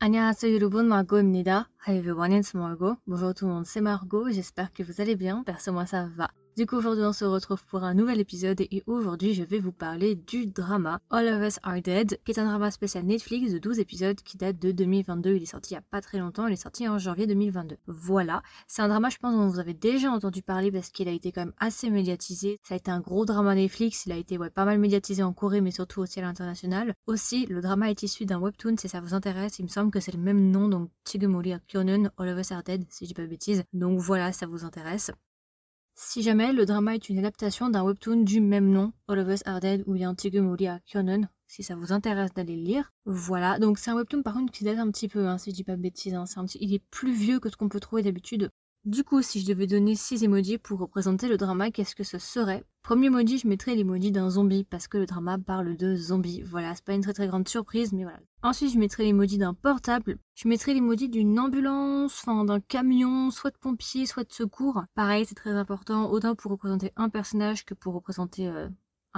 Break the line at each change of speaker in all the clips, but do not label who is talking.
안녕하세요 여러분, Margot입니다. Hi everyone, it's Margot. Bonjour tout le monde, c'est Margot, j'espère que vous allez bien, perso moi ça va. Du coup, aujourd'hui, on se retrouve pour un nouvel épisode et aujourd'hui, je vais vous parler du drama All of Us Are Dead, qui est un drama spécial Netflix de 12 épisodes qui date de 2022. Il est sorti il n'y a pas très longtemps, il est sorti en janvier 2022. Voilà, c'est un drama, je pense, dont vous avez déjà entendu parler parce qu'il a été quand même assez médiatisé. Ça a été un gros drama Netflix, il a été pas mal médiatisé en Corée, mais surtout aussi à l'international. Aussi, le drama est issu d'un webtoon, si ça vous intéresse, il me semble que c'est le même nom, donc Chigumori Kyonen, All of Us Are Dead, si je dis pas de bêtises. Donc voilà, ça vous intéresse. Si jamais le drama est une adaptation d'un webtoon du même nom, All of Us Are Dead ou bien Moria Kyonen, si ça vous intéresse d'aller le lire. Voilà, donc c'est un webtoon par contre qui date un petit peu, hein, si je dis pas de bêtises, hein. il est plus vieux que ce qu'on peut trouver d'habitude. Du coup, si je devais donner 6 emojis pour représenter le drama, qu'est-ce que ce serait? Premier emoji, je mettrais l'emoji d'un zombie parce que le drama parle de zombies. Voilà, c'est pas une très très grande surprise, mais voilà. Ensuite, je mettrais l'emoji d'un portable. Je mettrais l'emoji d'une ambulance, enfin d'un camion, soit de pompiers, soit de secours. Pareil, c'est très important, autant pour représenter un personnage que pour représenter euh,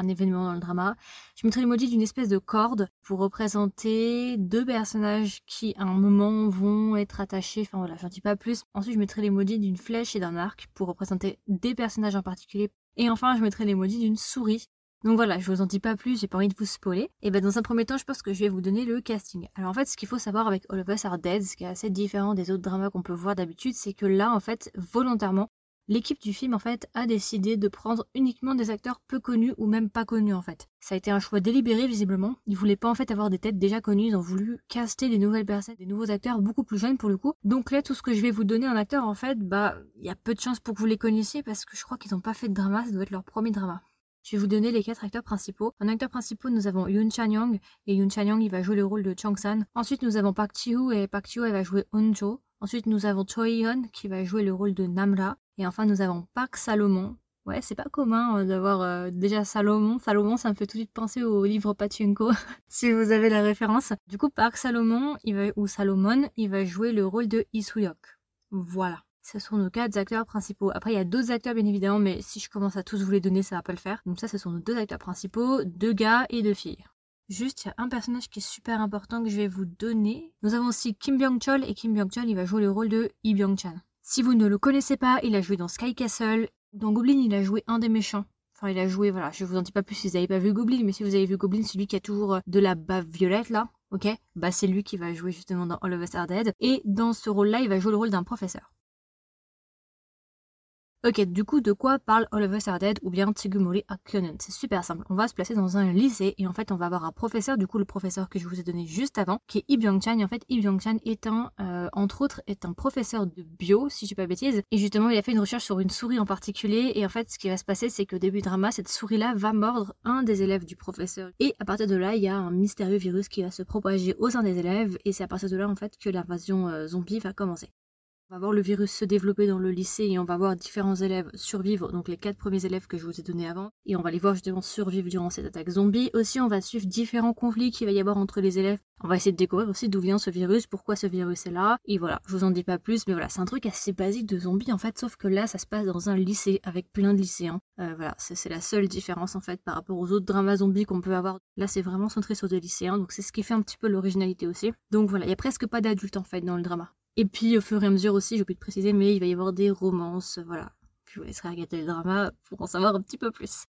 un événement dans le drama. Je mettrai l'emoji d'une espèce de corde pour représenter deux personnages qui à un moment vont être attachés. Enfin voilà, j'en dis pas plus. Ensuite, je mettrai l'emoji d'une flèche et d'un arc pour représenter des personnages en particulier. Et enfin, je mettrai l'emoji d'une souris. Donc voilà, je vous en dis pas plus, j'ai pas envie de vous spoiler. Et ben dans un premier temps, je pense que je vais vous donner le casting. Alors en fait, ce qu'il faut savoir avec All of Us Are Dead, ce qui est assez différent des autres dramas qu'on peut voir d'habitude, c'est que là, en fait, volontairement, l'équipe du film en fait a décidé de prendre uniquement des acteurs peu connus ou même pas connus en fait. Ça a été un choix délibéré visiblement. Ils voulaient pas en fait avoir des têtes déjà connues, ils ont voulu caster des nouvelles personnes, des nouveaux acteurs beaucoup plus jeunes pour le coup. Donc là tout ce que je vais vous donner en acteur en fait, bah il y a peu de chances pour que vous les connaissiez parce que je crois qu'ils n'ont pas fait de drama, ça doit être leur premier drama. Je vais vous donner les quatre acteurs principaux. En acteurs principaux, nous avons Yoon Chan-young, et Yoon Chan-young, va jouer le rôle de Chang-san. Ensuite, nous avons Park Ji-hoo, et Park elle va jouer Eun-jo. Ensuite, nous avons Choi Hyun, qui va jouer le rôle de Namra. Et enfin, nous avons Park Salomon. Ouais, c'est pas commun euh, d'avoir euh, déjà Salomon. Salomon, ça me fait tout de suite penser au livre Pachinko, si vous avez la référence. Du coup, Park Salomon, ou Salomon, il va jouer le rôle de Isuyok. Voilà. Ce sont nos quatre acteurs principaux. Après, il y a d'autres acteurs, bien évidemment, mais si je commence à tous vous les donner, ça va pas le faire. Donc ça, ce sont nos deux acteurs principaux, deux gars et deux filles. Juste, il y a un personnage qui est super important que je vais vous donner. Nous avons aussi Kim Byung-chol, et Kim Byung-chol, il va jouer le rôle de Lee Byung-chan. Si vous ne le connaissez pas, il a joué dans Sky Castle. Dans Goblin, il a joué un des méchants. Enfin, il a joué, voilà, je vous en dis pas plus si vous n'avez pas vu Goblin, mais si vous avez vu Goblin, c'est lui qui a toujours de la bave violette, là. Ok Bah, c'est lui qui va jouer justement dans All of Us Are Dead. Et dans ce rôle-là, il va jouer le rôle d'un professeur. Ok, du coup, de quoi parle All of Us Are Dead ou bien Tsugumori Akyonen C'est super simple. On va se placer dans un lycée et en fait, on va avoir un professeur, du coup, le professeur que je vous ai donné juste avant, qui est Lee Byung-chan. Et en fait, Lee Byung-chan est euh, entre autres, est un professeur de bio, si je dis pas bêtise. Et justement, il a fait une recherche sur une souris en particulier. Et en fait, ce qui va se passer, c'est qu'au début du drama, cette souris-là va mordre un des élèves du professeur. Et à partir de là, il y a un mystérieux virus qui va se propager au sein des élèves. Et c'est à partir de là, en fait, que l'invasion euh, zombie va commencer. On va voir le virus se développer dans le lycée et on va voir différents élèves survivre, donc les quatre premiers élèves que je vous ai donnés avant, et on va les voir justement survivre durant cette attaque zombie. Aussi, on va suivre différents conflits qu'il va y avoir entre les élèves. On va essayer de découvrir aussi d'où vient ce virus, pourquoi ce virus est là, et voilà, je vous en dis pas plus, mais voilà, c'est un truc assez basique de zombies en fait, sauf que là, ça se passe dans un lycée avec plein de lycéens. Euh, voilà, c'est la seule différence en fait par rapport aux autres dramas zombies qu'on peut avoir. Là, c'est vraiment centré sur des lycéens, donc c'est ce qui fait un petit peu l'originalité aussi. Donc voilà, il y a presque pas d'adultes en fait dans le drama. Et puis au fur et à mesure aussi, j'ai oublié de préciser, mais il va y avoir des romances, voilà. Puis vous laisserez regarder le drama pour en savoir un petit peu plus.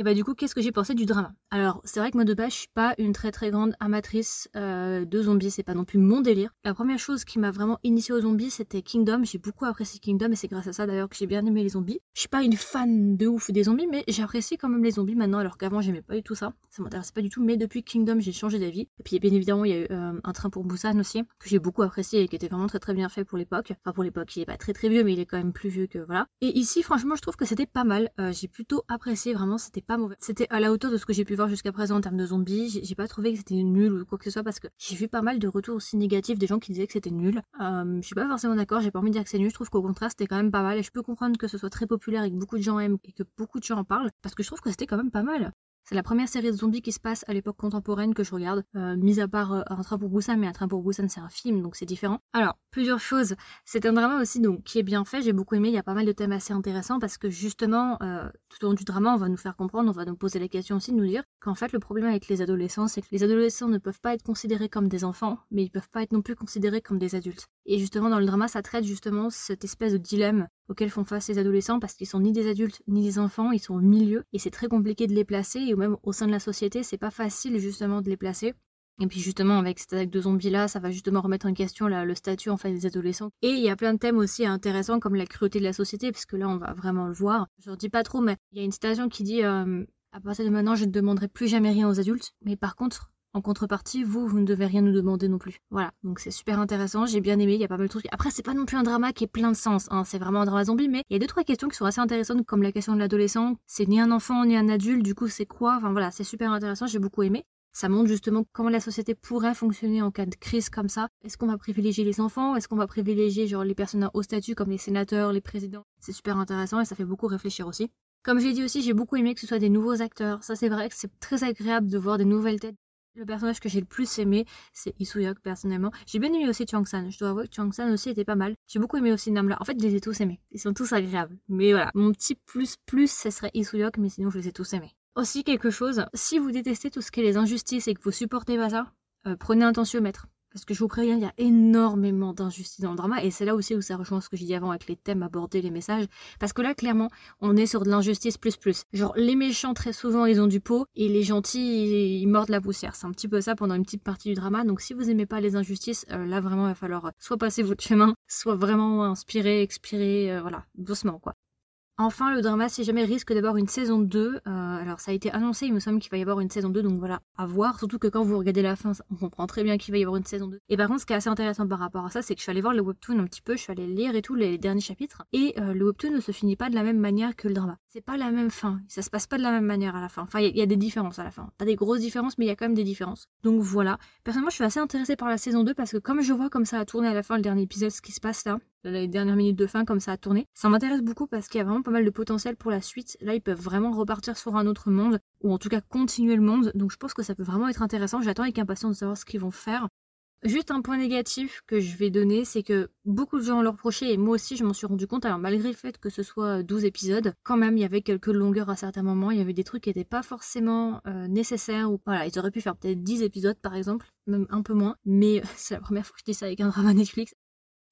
Et bah du coup, qu'est-ce que j'ai pensé du drama? Alors, c'est vrai que moi de base, je suis pas une très très grande amatrice euh, de zombies, c'est pas non plus mon délire. La première chose qui m'a vraiment initiée aux zombies, c'était Kingdom. J'ai beaucoup apprécié Kingdom et c'est grâce à ça d'ailleurs que j'ai bien aimé les zombies. Je suis pas une fan de ouf des zombies, mais j'apprécie quand même les zombies maintenant, alors qu'avant j'aimais pas du tout ça. Ça m'intéressait pas du tout, mais depuis Kingdom, j'ai changé d'avis. Et puis bien évidemment, il y a eu euh, un train pour Busan aussi, que j'ai beaucoup apprécié et qui était vraiment très très bien fait pour l'époque. Enfin pour l'époque, il est pas très très vieux, mais il est quand même plus vieux que voilà. Et ici, franchement, je trouve que c'était pas mal. Euh, j'ai plutôt apprécié, vraiment, c'était C'était la hauteur de ce que j'ai pu voir jusqu'à présent en termes de zombies. J'ai pas trouvé que c'était nul ou quoi que ce soit parce que j'ai vu pas mal de retours aussi négatifs des gens qui disaient que c'était nul. Euh, je suis pas forcément d'accord, j'ai pas envie de dire que c'est nul, je trouve qu'au contraire c'était quand même pas mal et je peux comprendre que ce soit très populaire et que beaucoup de gens aiment et que beaucoup de gens en parlent parce que je trouve que c'était quand même pas mal. C'est la première série de zombies qui se passe à l'époque contemporaine que je regarde, euh, mis à part euh, Un train pour Busan, mais Un train pour Busan c'est un film, donc c'est différent. Alors, plusieurs choses. C'est un drama aussi donc qui est bien fait, j'ai beaucoup aimé, il y a pas mal de thèmes assez intéressants parce que justement, euh, tout au long du drama, on va nous faire comprendre, on va nous poser la question aussi de nous dire qu'en fait le problème avec les adolescents, c'est que les adolescents ne peuvent pas être considérés comme des enfants, mais ils peuvent pas être non plus considérés comme des adultes. Et justement dans le drama, ça traite justement cette espèce de dilemme auquel font face les adolescents parce qu'ils sont ni des adultes ni des enfants, ils sont au milieu et c'est très compliqué de les placer et même au sein de la société, c'est pas facile justement de les placer. Et puis justement avec cette attaque de zombies là, ça va justement remettre en question le statut en des adolescents. Et il y a plein de thèmes aussi intéressants comme la cruauté de la société, parce que là on va vraiment le voir. Je ne dis pas trop, mais il y a une citation qui dit euh, à partir de maintenant je ne demanderai plus jamais rien aux adultes, mais par contre en contrepartie, vous, vous ne devez rien nous demander non plus. Voilà, donc c'est super intéressant, j'ai bien aimé, il y a pas mal de trucs. Après, c'est pas non plus un drama qui est plein de sens, hein. c'est vraiment un drama zombie, mais il y a deux, trois questions qui sont assez intéressantes, comme la question de l'adolescent. C'est ni un enfant, ni un adulte, du coup, c'est quoi? Enfin voilà, c'est super intéressant, j'ai beaucoup aimé. Ça montre justement comment la société pourrait fonctionner en cas de crise comme ça. Est-ce qu'on va privilégier les enfants? Est-ce qu'on va privilégier genre les personnes au statut comme les sénateurs, les présidents? C'est super intéressant et ça fait beaucoup réfléchir aussi. Comme j'ai dit aussi, j'ai beaucoup aimé que ce soit des nouveaux acteurs. Ça c'est vrai que c'est très agréable de voir des nouvelles têtes le personnage que j'ai le plus aimé, c'est Isuyok personnellement. J'ai bien aimé aussi Chang-san. Je dois avouer que Chang-san aussi était pas mal. J'ai beaucoup aimé aussi Namla. En fait, je les ai tous aimés. Ils sont tous agréables. Mais voilà, mon petit plus plus, ce serait Isuyok, mais sinon je les ai tous aimés. Aussi quelque chose, si vous détestez tout ce qui est les injustices et que vous supportez pas ça, euh, prenez un tensiomètre. Parce que je vous préviens, il y a énormément d'injustice dans le drama, et c'est là aussi où ça rejoint ce que j'ai dit avant avec les thèmes abordés, les messages. Parce que là, clairement, on est sur de l'injustice plus plus. Genre, les méchants, très souvent, ils ont du pot, et les gentils, ils mordent la poussière. C'est un petit peu ça pendant une petite partie du drama. Donc, si vous aimez pas les injustices, euh, là, vraiment, il va falloir soit passer votre chemin, soit vraiment inspirer, expirer, euh, voilà, doucement, quoi. Enfin, le drama, si jamais risque d'avoir une saison 2. Euh, alors, ça a été annoncé, il me semble qu'il va y avoir une saison 2, donc voilà, à voir. Surtout que quand vous regardez la fin, on comprend très bien qu'il va y avoir une saison 2. Et par contre, ce qui est assez intéressant par rapport à ça, c'est que je suis allée voir le webtoon un petit peu, je suis allée lire et tout les derniers chapitres. Et euh, le webtoon ne se finit pas de la même manière que le drama. C'est pas la même fin, ça se passe pas de la même manière à la fin. Enfin, il y, a des différences à la fin. Pas des grosses différences, mais il y a quand même des différences. Donc voilà. Personnellement, je suis assez intéressée par la saison 2 parce que comme je vois comme ça a tourné à la fin le dernier épisode, ce qui se passe là, les dernières minutes de fin comme ça a tourné. Ça m'intéresse beaucoup parce qu'il y a vraiment pas mal de potentiel pour la suite. Là, ils peuvent vraiment repartir sur un autre monde, ou en tout cas continuer le monde. Donc je pense que ça peut vraiment être intéressant. J'attends avec impatience de savoir ce qu'ils vont faire. Juste un point négatif que je vais donner, c'est que beaucoup de gens l'ont reproché, et moi aussi je m'en suis rendu compte, alors malgré le fait que ce soit 12 épisodes, quand même il y avait quelques longueurs à certains moments, il y avait des trucs qui n'étaient pas forcément euh, nécessaires, ou voilà, ils auraient pu faire peut-être 10 épisodes par exemple, même un peu moins, mais c'est la première fois que je dis ça avec un drama Netflix,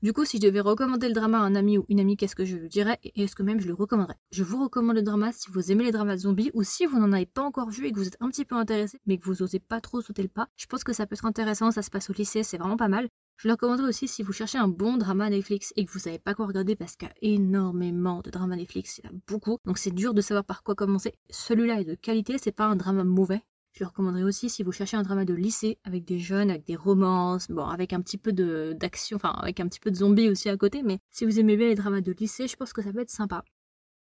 du coup, si je devais recommander le drama à un ami ou une amie, qu'est-ce que je lui dirais et est-ce que même je le recommanderais? Je vous recommande le drama si vous aimez les dramas zombies ou si vous n'en avez pas encore vu et que vous êtes un petit peu intéressé mais que vous osez pas trop sauter le pas. Je pense que ça peut être intéressant, ça se passe au lycée, c'est vraiment pas mal. Je le recommanderais aussi si vous cherchez un bon drama Netflix et que vous savez pas quoi regarder parce qu'il y a énormément de dramas Netflix, il y en a beaucoup, donc c'est dur de savoir par quoi commencer. Celui-là est de qualité, c'est pas un drama mauvais, je le recommanderais aussi si vous cherchez un drama de lycée avec des jeunes, avec des romances, bon, avec un petit peu d'action, enfin avec un petit peu de zombies aussi à côté, mais si vous aimez bien les dramas de lycée, je pense que ça peut être sympa.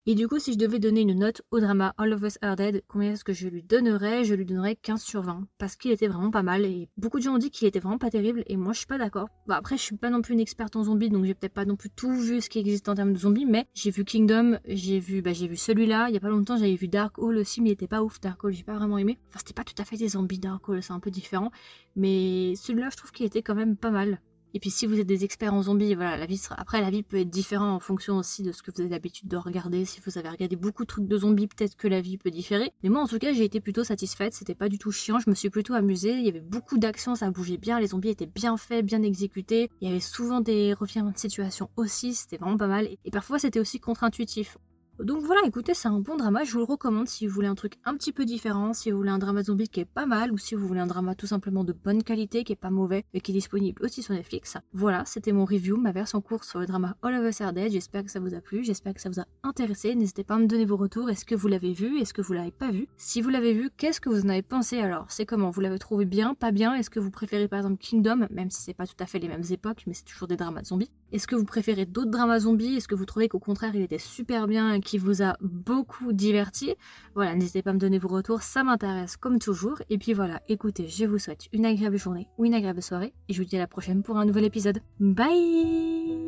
Et du coup, si je devais donner une note au drama All of Us Are Dead, combien est-ce que je lui donnerais? Je lui donnerais 15 sur 20. Parce qu'il était vraiment pas mal. Et beaucoup de gens ont dit qu'il était vraiment pas terrible. Et moi, je suis pas d'accord. Bah, après, je suis pas non plus une experte en zombies. Donc, j'ai peut-être pas non plus tout vu ce qui existe en termes de zombies. Mais j'ai vu Kingdom. J'ai vu, bah, j'ai vu celui-là. Il y a pas longtemps, j'avais vu Dark Hall aussi. Mais il était pas ouf. Dark Hall, j'ai pas vraiment aimé. Enfin, c'était pas tout à fait des zombies Dark Hall. C'est un peu différent. Mais celui-là, je trouve qu'il était quand même pas mal. Et puis si vous êtes des experts en zombies, voilà, la vie sera... après la vie peut être différente en fonction aussi de ce que vous avez l'habitude de regarder. Si vous avez regardé beaucoup de trucs de zombies, peut-être que la vie peut différer. Mais moi en tout cas, j'ai été plutôt satisfaite, c'était pas du tout chiant, je me suis plutôt amusée, il y avait beaucoup d'action, ça bougeait bien, les zombies étaient bien faits, bien exécutés. Il y avait souvent des revirements de situation aussi, c'était vraiment pas mal et parfois c'était aussi contre-intuitif. Donc voilà, écoutez, c'est un bon drama, je vous le recommande si vous voulez un truc un petit peu différent, si vous voulez un drama zombie qui est pas mal, ou si vous voulez un drama tout simplement de bonne qualité, qui est pas mauvais, et qui est disponible aussi sur Netflix. Voilà, c'était mon review, ma version courte sur le drama All of Us Are Dead, j'espère que ça vous a plu, j'espère que ça vous a intéressé, n'hésitez pas à me donner vos retours, est-ce que vous l'avez vu, est-ce que vous l'avez pas vu? Si vous l'avez vu, qu'est-ce que vous en avez pensé? Alors C'est comment? Vous l'avez trouvé bien, pas bien? Est-ce que vous préférez par exemple Kingdom, même si c'est pas tout à fait les mêmes époques, mais c'est toujours des dramas zombies? Est-ce que vous préférez d'autres dramas zombies? Est-ce que vous trouvez qu'au contraire il était super bien vous a beaucoup diverti. Voilà, n'hésitez pas à me donner vos retours, ça m'intéresse comme toujours. Et puis voilà, écoutez, je vous souhaite une agréable journée ou une agréable soirée et je vous dis à la prochaine pour un nouvel épisode. Bye